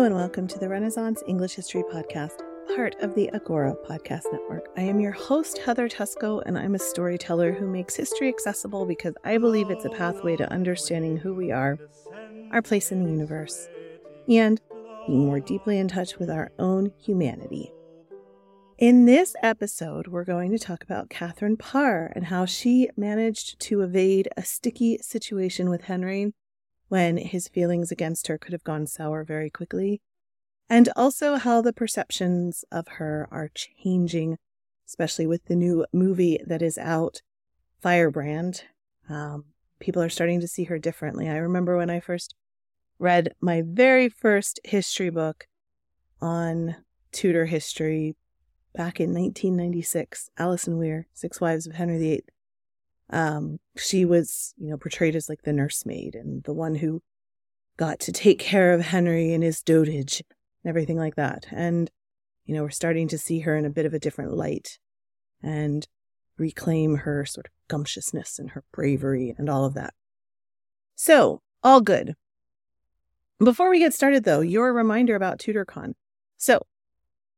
Hello and welcome to the Renaissance English History Podcast, part of the Agora Podcast Network. I am your host, Heather Teysko, and I'm a storyteller who makes history accessible because I believe it's a pathway to understanding who we are, our place in the universe, and being more deeply in touch with our own humanity. In this episode, we're going to talk about Catherine Parr and how she managed to evade a sticky situation with Henry when his feelings against her could have gone sour very quickly, and also how the perceptions of her are changing, especially with the new movie that is out, Firebrand. Um, people are starting to see her differently. I remember when I first read my very first history book on Tudor history back in 1996, Alison Weir, Six Wives of Henry VIII um, she was, you know, portrayed as like the nursemaid and the one who got to take care of Henry and his dotage and everything like that. And, you know, we're starting to see her in a bit of a different light and reclaim her sort of gumptiousness and her bravery and all of that. So, all good. Before we get started, though, your reminder about TudorCon. So,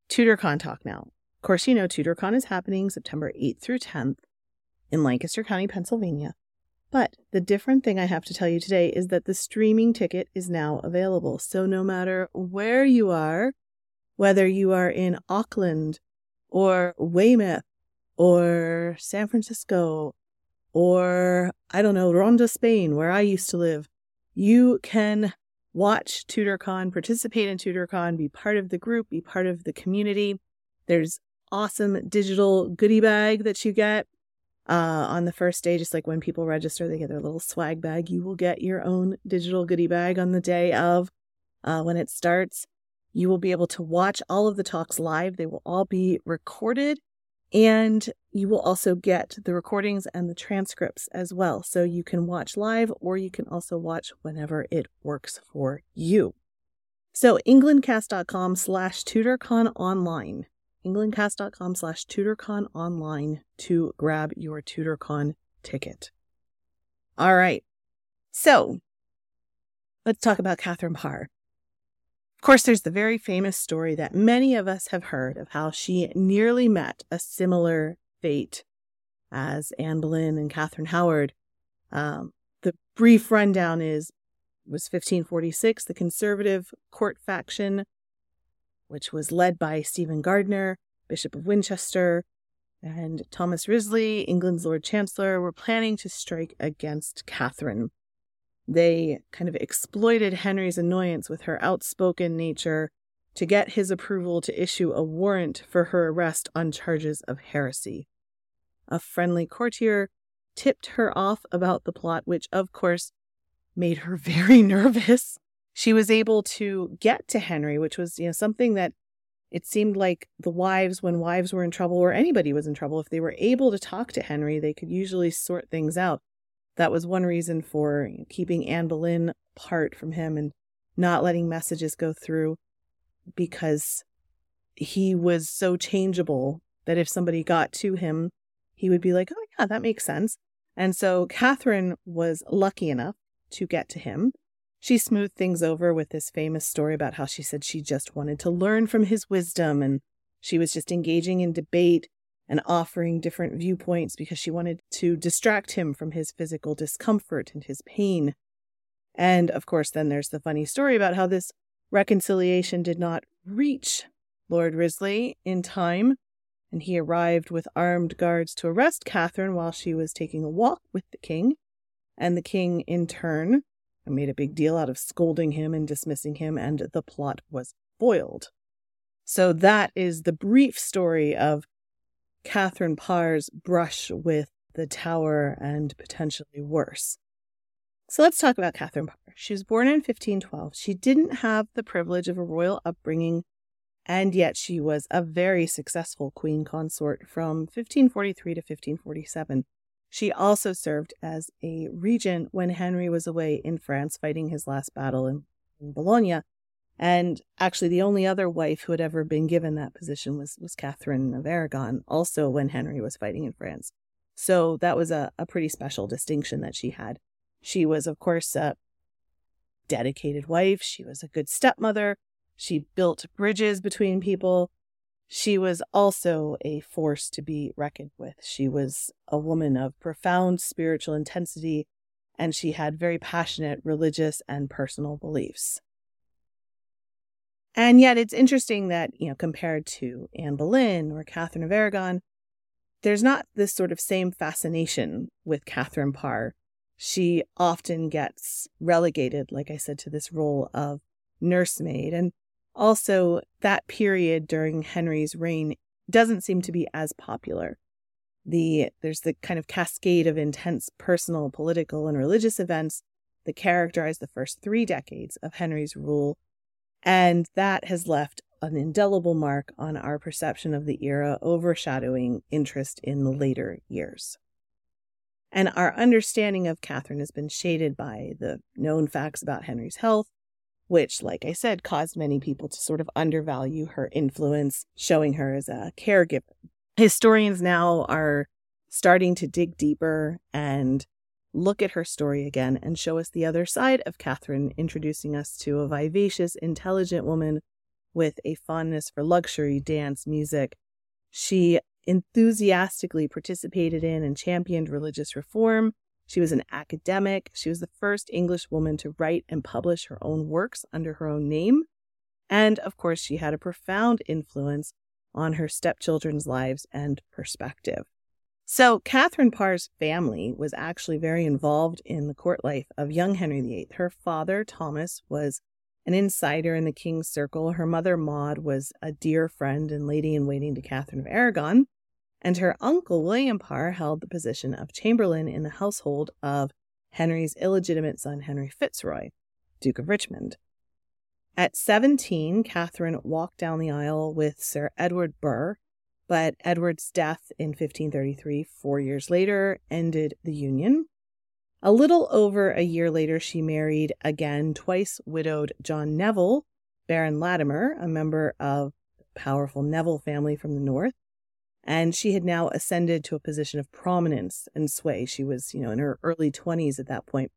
TudorCon talk now. Of course, you know TudorCon is happening September 8th through 10th in Lancaster County, Pennsylvania. But the different thing I have to tell you today is that the streaming ticket is now available. So no matter where you are, whether you are in Auckland or Weymouth or San Francisco or I don't know, Ronda, Spain, where I used to live, you can watch TudorCon, participate in TudorCon, be part of the group, be part of the community. There's awesome digital goodie bag that you get uh, on the first day, just like when people register, they get their little swag bag. You will get your own digital goodie bag on the day of uh, when it starts. You will be able to watch all of the talks live. They will all be recorded, and you will also get the recordings and the transcripts as well. So you can watch live, or you can also watch whenever it works for you. So englandcast.com slash tudorcon online englandcast.com slash tudorcon online to grab your tudorcon ticket. All right. So let's talk about Catherine Parr. Of course, there's the very famous story that many of us have heard of how she nearly met a similar fate as Anne Boleyn and Catherine Howard. Um, the brief rundown is was 1546. The conservative court faction which was led by Stephen Gardiner, Bishop of Winchester, and Thomas Wriothesley, England's Lord Chancellor, were planning to strike against Catherine. They kind of exploited Henry's annoyance with her outspoken nature to get his approval to issue a warrant for her arrest on charges of heresy. A friendly courtier tipped her off about the plot, which of course made her very nervous she was able to get to Henry, which was, you know, something that it seemed like the wives, when wives were in trouble or anybody was in trouble, if they were able to talk to Henry, they could usually sort things out. That was one reason for keeping Anne Boleyn apart from him and not letting messages go through because he was so changeable that if somebody got to him, he would be like, oh, yeah, that makes sense. And so Catherine was lucky enough to get to him She smoothed things over with this famous story about how she said she just wanted to learn from his wisdom and she was just engaging in debate and offering different viewpoints because she wanted to distract him from his physical discomfort and his pain. And of course, then there's the funny story about how this reconciliation did not reach Lord Wriothesley in time, and he arrived with armed guards to arrest Catherine while she was taking a walk with the king. And the king, in turn, made a big deal out of scolding him and dismissing him, and the plot was foiled. So that is the brief story of Catherine Parr's brush with the tower and potentially worse. So let's talk about Catherine Parr. She was born in 1512. She didn't have the privilege of a royal upbringing, and yet she was a very successful queen consort from 1543 to 1547. She also served as a regent when Henry was away in France fighting his last battle in, in Boulogne. And actually, the only other wife who had ever been given that position was, was Catherine of Aragon, also when Henry was fighting in France. So that was a, a pretty special distinction that she had. She was, of course, a dedicated wife. She was a good stepmother. She built bridges between people. She was also a force to be reckoned with. She was a woman of profound spiritual intensity, and she had very passionate religious and personal beliefs. And yet, it's interesting that, you know, compared to Anne Boleyn or Catherine of Aragon, there's not this sort of same fascination with Catherine Parr she often gets relegated, like I said, to this role of nursemaid. And also, that period during Henry's reign doesn't seem to be as popular. The there's the kind of cascade of intense personal, political, and religious events that characterize the first three decades of Henry's rule, and that has left an indelible mark on our perception of the era, overshadowing interest in the later years. And our understanding of Catherine has been shaded by the known facts about Henry's health, which, like I said, caused many people to sort of undervalue her influence, showing her as a caregiver. Historians now are starting to dig deeper and look at her story again and show us the other side of Catherine, introducing us to a vivacious, intelligent woman with a fondness for luxury, dance, music. She enthusiastically participated in and championed religious reform. She was an academic. She was the first English woman to write and publish her own works under her own name. And of course, she had a profound influence on her stepchildren's lives and perspective. So, Catherine Parr's family was actually very involved in the court life of young Henry VIII. Her father, Thomas, was an insider in the king's circle. Her mother, Maud, was a dear friend and lady in waiting to Catherine of Aragon. And her uncle, William Parr, held the position of chamberlain in the household of Henry's illegitimate son, Henry Fitzroy, Duke of Richmond. At 17, Catherine walked down the aisle with Sir Edward Burgh, but Edward's death in 1533, four years later, ended the union. A little over a year later, she married again twice widowed John Neville, Baron Latimer, a member of the powerful Neville family from the north. And she had now ascended to a position of prominence and sway. She was, you know, in her early 20s at that point.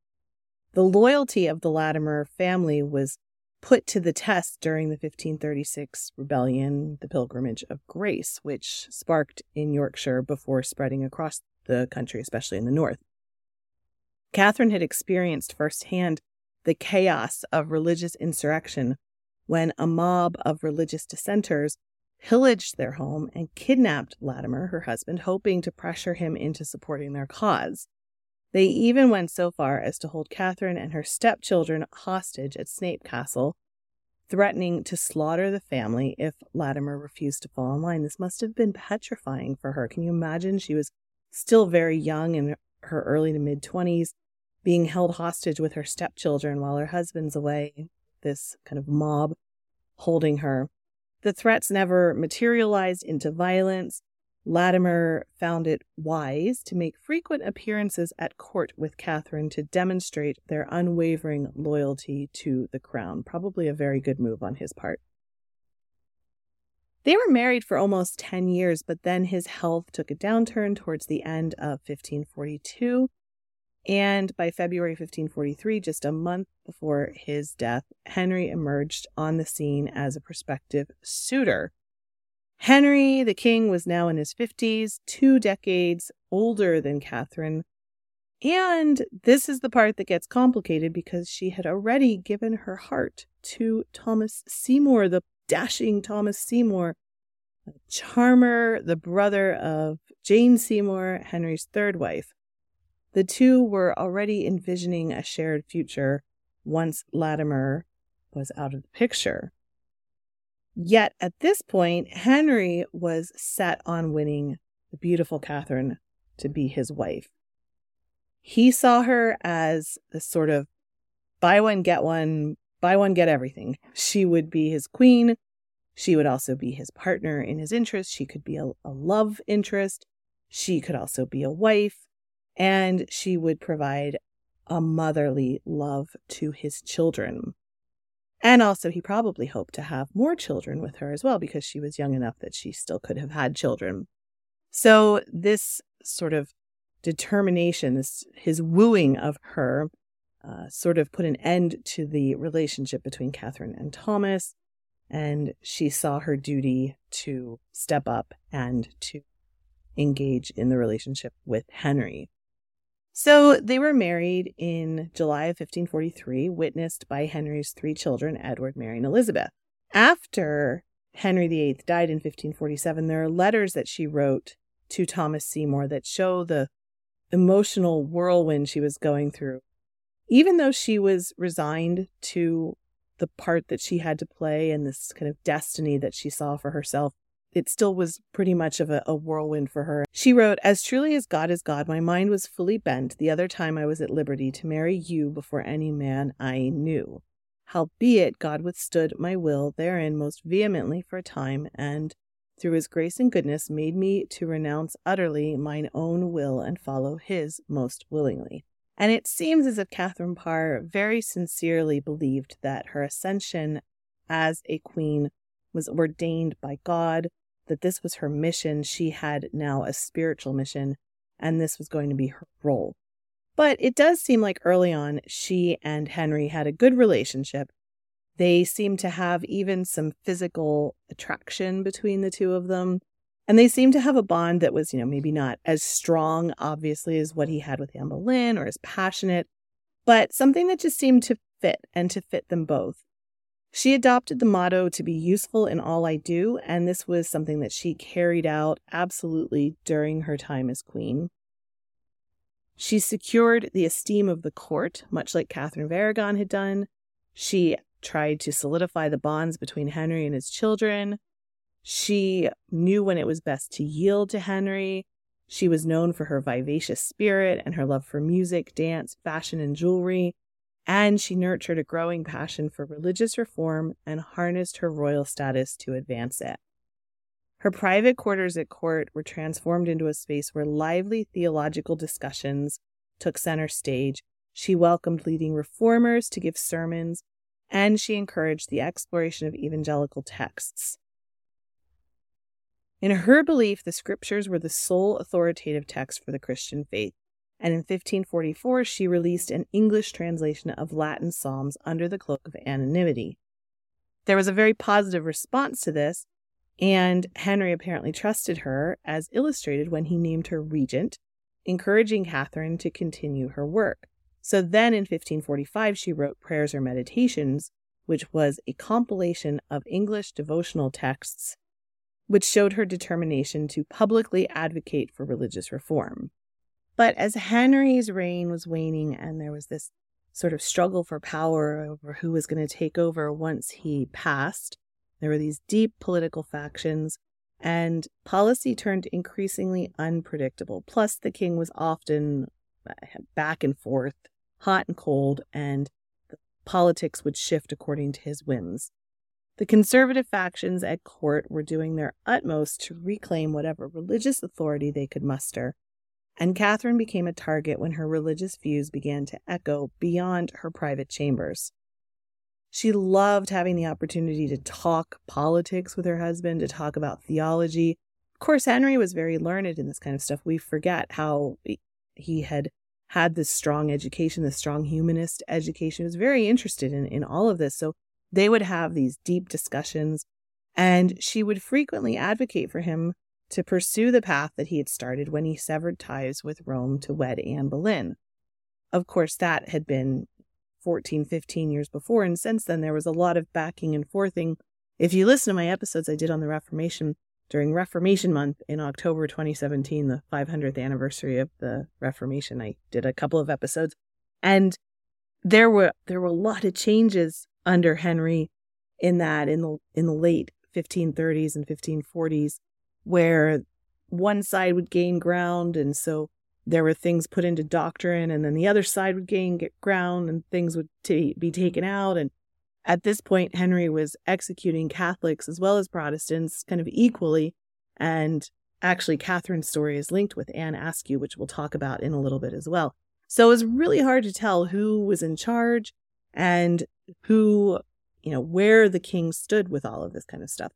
The loyalty of the Latimer family was put to the test during the 1536 rebellion, the Pilgrimage of Grace, which sparked in Yorkshire before spreading across the country, especially in the north. Catherine had experienced firsthand the chaos of religious insurrection when a mob of religious dissenters pillaged their home and kidnapped Latimer, her husband, hoping to pressure him into supporting their cause. They even went so far as to hold Catherine and her stepchildren hostage at Snape Castle, threatening to slaughter the family if Latimer refused to fall in line. This must have been petrifying for her. Can you imagine? She was still very young in her early to mid 20s, being held hostage with her stepchildren while her husband's away, this kind of mob holding her. The threats never materialized into violence. Latimer found it wise to make frequent appearances at court with Catherine to demonstrate their unwavering loyalty to the crown. Probably a very good move on his part. They were married for almost 10 years, but then his health took a downturn towards the end of 1542. And by February 1543, just a month before his death, Henry emerged on the scene as a prospective suitor. Henry, the king, was now in his 50s, two decades older than Catherine. And this is the part that gets complicated because she had already given her heart to Thomas Seymour, the dashing Thomas Seymour, a charmer, the brother of Jane Seymour, Henry's third wife. The two were already envisioning a shared future once Latimer was out of the picture. Yet at this point, Henry was set on winning the beautiful Catherine to be his wife. He saw her as the sort of buy one, get one, buy one, get everything. She would be his queen. She would also be his partner in his interest. She could be a, a love interest. She could also be a wife and she would provide a motherly love to his children. And also, he probably hoped to have more children with her as well because she was young enough that she still could have had children. So, this sort of determination, this his wooing of her, uh, sort of put an end to the relationship between Catherine and Thomas. And she saw her duty to step up and to engage in the relationship with Henry. So they were married in July of 1543, witnessed by Henry's three children, Edward, Mary, and Elizabeth. After Henry VIII died in 1547, there are letters that she wrote to Thomas Seymour that show the emotional whirlwind she was going through. Even though she was resigned to the part that she had to play and this kind of destiny that she saw for herself, it still was pretty much of a, a, whirlwind for her. She wrote, As truly as God is God, my mind was fully bent the other time I was at liberty to marry you before any man I knew. Howbeit, God withstood my will therein most vehemently for a time, and through his grace and goodness made me to renounce utterly mine own will and follow his most willingly. And it seems as if Catherine Parr very sincerely believed that her ascension as a queen was ordained by God that this was her mission. She had now a spiritual mission, and this was going to be her role. But it does seem like early on, she and Henry had a good relationship. They seemed to have even some physical attraction between the two of them. And they seemed to have a bond that was, you know, maybe not as strong, obviously, as what he had with Anne Boleyn or as passionate, but something that just seemed to fit and to fit them both. She adopted the motto to be useful in all I do, and this was something that she carried out absolutely during her time as queen. She secured the esteem of the court, much like Catherine of Aragon had done. She tried to solidify the bonds between Henry and his children. She knew when it was best to yield to Henry. She was known for her vivacious spirit and her love for music, dance, fashion, and jewelry and she nurtured a growing passion for religious reform and harnessed her royal status to advance it. Her private quarters at court were transformed into a space where lively theological discussions took center stage. She welcomed leading reformers to give sermons, and she encouraged the exploration of evangelical texts. In her belief, the scriptures were the sole authoritative text for the Christian faith, and in 1544 she released an English translation of Latin Psalms under the cloak of anonymity. There was a very positive response to this, and Henry apparently trusted her, as illustrated when he named her regent, encouraging Catherine to continue her work. So then in 1545, she wrote Prayers or Meditations, which was a compilation of English devotional texts, which showed her determination to publicly advocate for religious reform. But as Henry's reign was waning and there was this sort of struggle for power over who was going to take over once he passed, there were these deep political factions and policy turned increasingly unpredictable. Plus, the king was often uh, back and forth, hot and cold, and politics would shift according to his whims. The conservative factions at court were doing their utmost to reclaim whatever religious authority they could muster and Catherine became a target when her religious views began to echo beyond her private chambers. She loved having the opportunity to talk politics with her husband, to talk about theology. Of course, Henry was very learned in this kind of stuff. We forget how he had had this strong education, this strong humanist education, He was very interested in, in all of this. So they would have these deep discussions, and she would frequently advocate for him to pursue the path that he had started when he severed ties with Rome to wed Anne Boleyn. Of course, that had been 14, 15 years before, and since then there was a lot of backing and forthing. If you listen to my episodes I did on the Reformation, during Reformation Month in October 2017, the 500th anniversary of the Reformation. I did a couple of episodes, and there were there were a lot of changes under Henry in that in the in the late 1530s and 1540s, where one side would gain ground, and so there were things put into doctrine, and then the other side would gain get ground, and things would t- be taken out, and at this point, Henry was executing Catholics as well as Protestants kind of equally. And actually, Catherine's story is linked with Anne Askew, which we'll talk about in a little bit as well. So it was really hard to tell who was in charge and who, you know, where the king stood with all of this kind of stuff.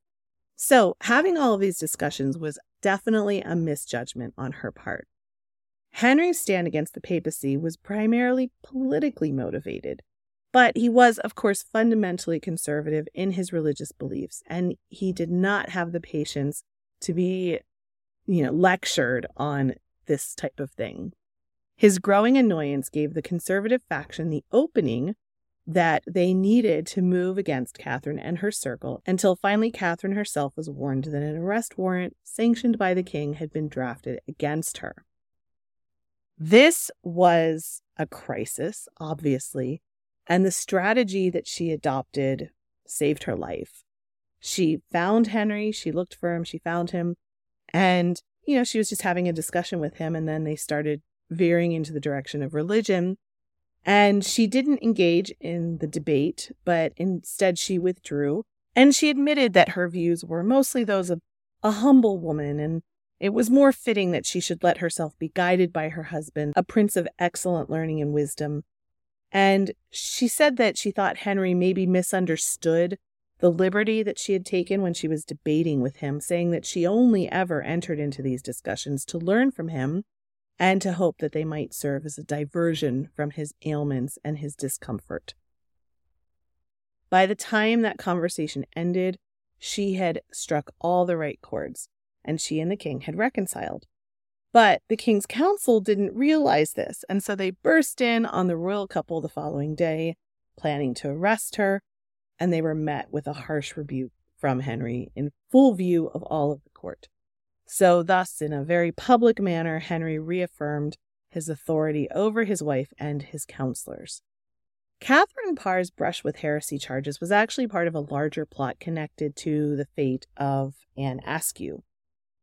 So having all of these discussions was definitely a misjudgment on her part. Henry's stand against the papacy was primarily politically motivated. But he was, of course, fundamentally conservative in his religious beliefs, and he did not have the patience to be, you know, lectured on this type of thing. His growing annoyance gave the conservative faction the opening that they needed to move against Catherine and her circle until finally Catherine herself was warned that an arrest warrant sanctioned by the king had been drafted against her. This was a crisis, obviously, and the strategy that she adopted saved her life. She found Henry, she looked for him, she found him, and, you know, she was just having a discussion with him, and then they started veering into the direction of religion. And she didn't engage in the debate, but instead she withdrew. And she admitted that her views were mostly those of a humble woman, and it was more fitting that she should let herself be guided by her husband, a prince of excellent learning and wisdom, and she said that she thought Henry maybe misunderstood the liberty that she had taken when she was debating with him, saying that she only ever entered into these discussions to learn from him and to hope that they might serve as a diversion from his ailments and his discomfort. By the time that conversation ended, she had struck all the right chords, and she and the king had reconciled. But the king's council didn't realize this, and so they burst in on the royal couple the following day, planning to arrest her, and they were met with a harsh rebuke from Henry in full view of all of the court. So, thus, in a very public manner, Henry reaffirmed his authority over his wife and his counselors. Catherine Parr's brush with heresy charges was actually part of a larger plot connected to the fate of Anne Askew.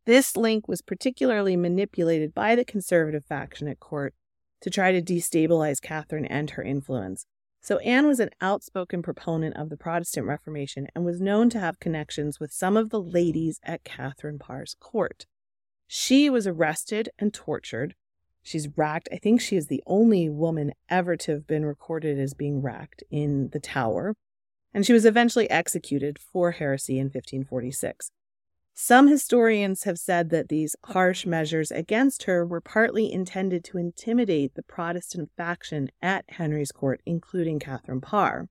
This link was particularly manipulated by the conservative faction at court to try to destabilize Catherine and her influence. So Anne was an outspoken proponent of the Protestant Reformation and was known to have connections with some of the ladies at Catherine Parr's court. She was arrested and tortured. She's racked. I think she is the only woman ever to have been recorded as being racked in the Tower. And she was eventually executed for heresy in 1546. Some historians have said that these harsh measures against her were partly intended to intimidate the Protestant faction at Henry's court, including Catherine Parr.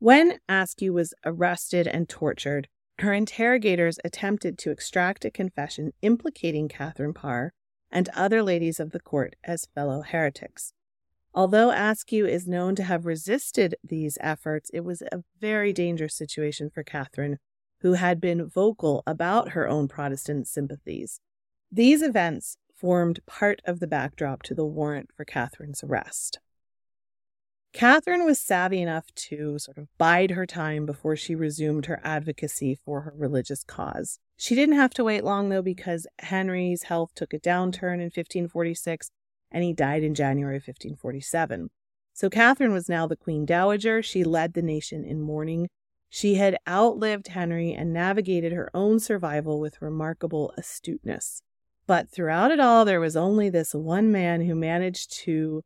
When Askew was arrested and tortured, her interrogators attempted to extract a confession implicating Catherine Parr and other ladies of the court as fellow heretics. Although Askew is known to have resisted these efforts, it was a very dangerous situation for Catherine, who had been vocal about her own Protestant sympathies. These events formed part of the backdrop to the warrant for Catherine's arrest. Catherine was savvy enough to sort of bide her time before she resumed her advocacy for her religious cause. She didn't have to wait long, though, because Henry's health took a downturn in 1546 and he died in January 1547. So Catherine was now the Queen Dowager. She led the nation in mourning she had outlived Henry and navigated her own survival with remarkable astuteness. But throughout it all, there was only this one man who managed to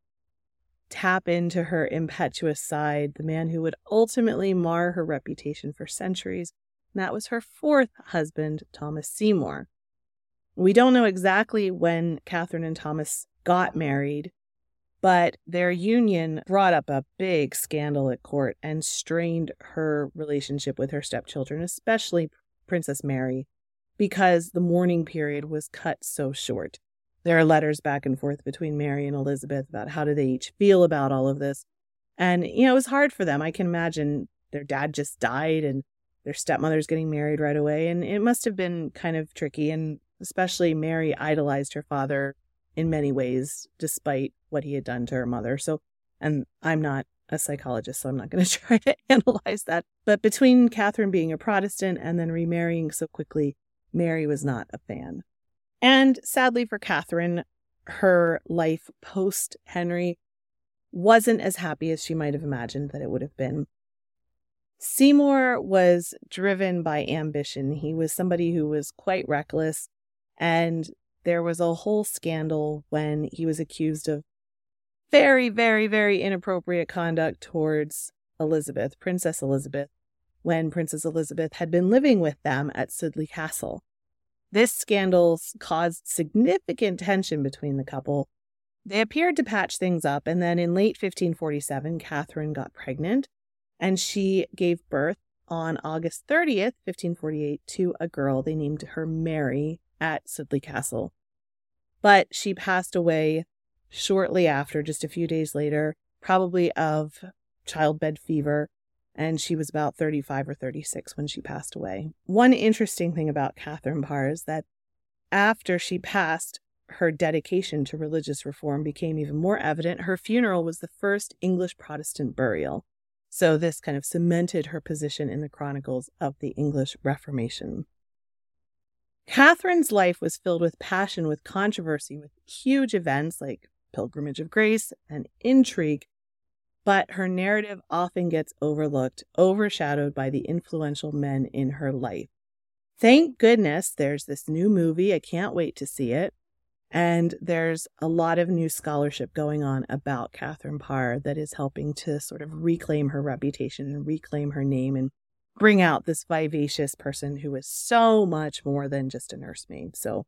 tap into her impetuous side, the man who would ultimately mar her reputation for centuries. And that was her fourth husband, Thomas Seymour. We don't know exactly when Catherine and Thomas got married, But their union brought up a big scandal at court and strained her relationship with her stepchildren, especially Princess Mary, because the mourning period was cut so short. There are letters back and forth between Mary and Elizabeth about how do they each feel about all of this. And, you know, it was hard for them. I can imagine their dad just died and their stepmother's getting married right away. And it must have been kind of tricky. And especially Mary idolized her father in many ways, despite what he had done to her mother. So, and I'm not a psychologist, so I'm not going to try to analyze that. But between Catherine being a Protestant and then remarrying so quickly, Mary was not a fan. And sadly for Catherine, her life post Henry wasn't as happy as she might have imagined that it would have been. Seymour was driven by ambition. He was somebody who was quite reckless, and there was a whole scandal when he was accused of very, very, very inappropriate conduct towards Elizabeth, Princess Elizabeth, when Princess Elizabeth had been living with them at Sudeley Castle. This scandal caused significant tension between the couple. They appeared to patch things up, and then in late 1547, Catherine got pregnant and she gave birth on August 30th, 1548, to a girl. They named her Mary at Sudeley Castle. But she passed away shortly after, just a few days later, probably of childbed fever and she was about 35 or 36 when she passed away. One interesting thing about Catherine Parr is that after she passed, her dedication to religious reform became even more evident. Her funeral was the first English Protestant burial. So, this kind of cemented her position in the chronicles of the English Reformation. Catherine's life was filled with passion, with controversy, with huge events like Pilgrimage of Grace and intrigue, but her narrative often gets overlooked, overshadowed by the influential men in her life. Thank goodness there's this new movie. I can't wait to see it. And there's a lot of new scholarship going on about Catherine Parr that is helping to sort of reclaim her reputation and reclaim her name and bring out this vivacious person who is so much more than just a nursemaid. So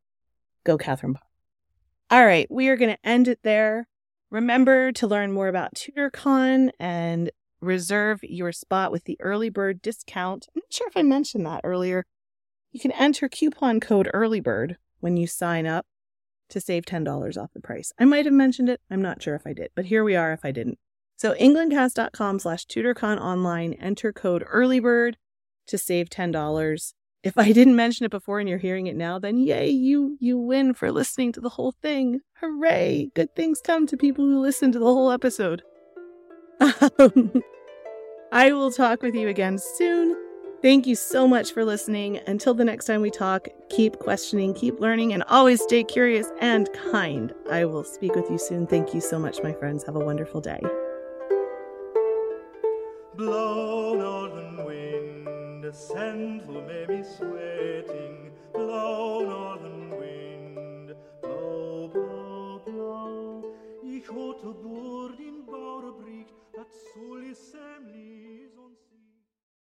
go, Catherine Parr. All right, we are going to end it there. Remember to learn more about TudorCon and reserve your spot with the early bird discount. I'm not sure if I mentioned that earlier. You can enter coupon code earlybird when you sign up to save $10 off the price. I might have mentioned it. I'm not sure if I did, but here we are if I didn't. So englandcast.com slash tudorcon online, enter code earlybird to save $10 if I didn't mention it before and you're hearing it now, then yay, you you win for listening to the whole thing. Hooray! Good things come to people who listen to the whole episode. Um, I will talk with you again soon. Thank you so much for listening. Until the next time we talk, keep questioning, keep learning, and always stay curious and kind. I will speak with you soon. Thank you so much, my friends. Have a wonderful day. Blow, northern wind, sweating. Blow, northern wind, blow, blow, blow. Ich in Bauerbrick,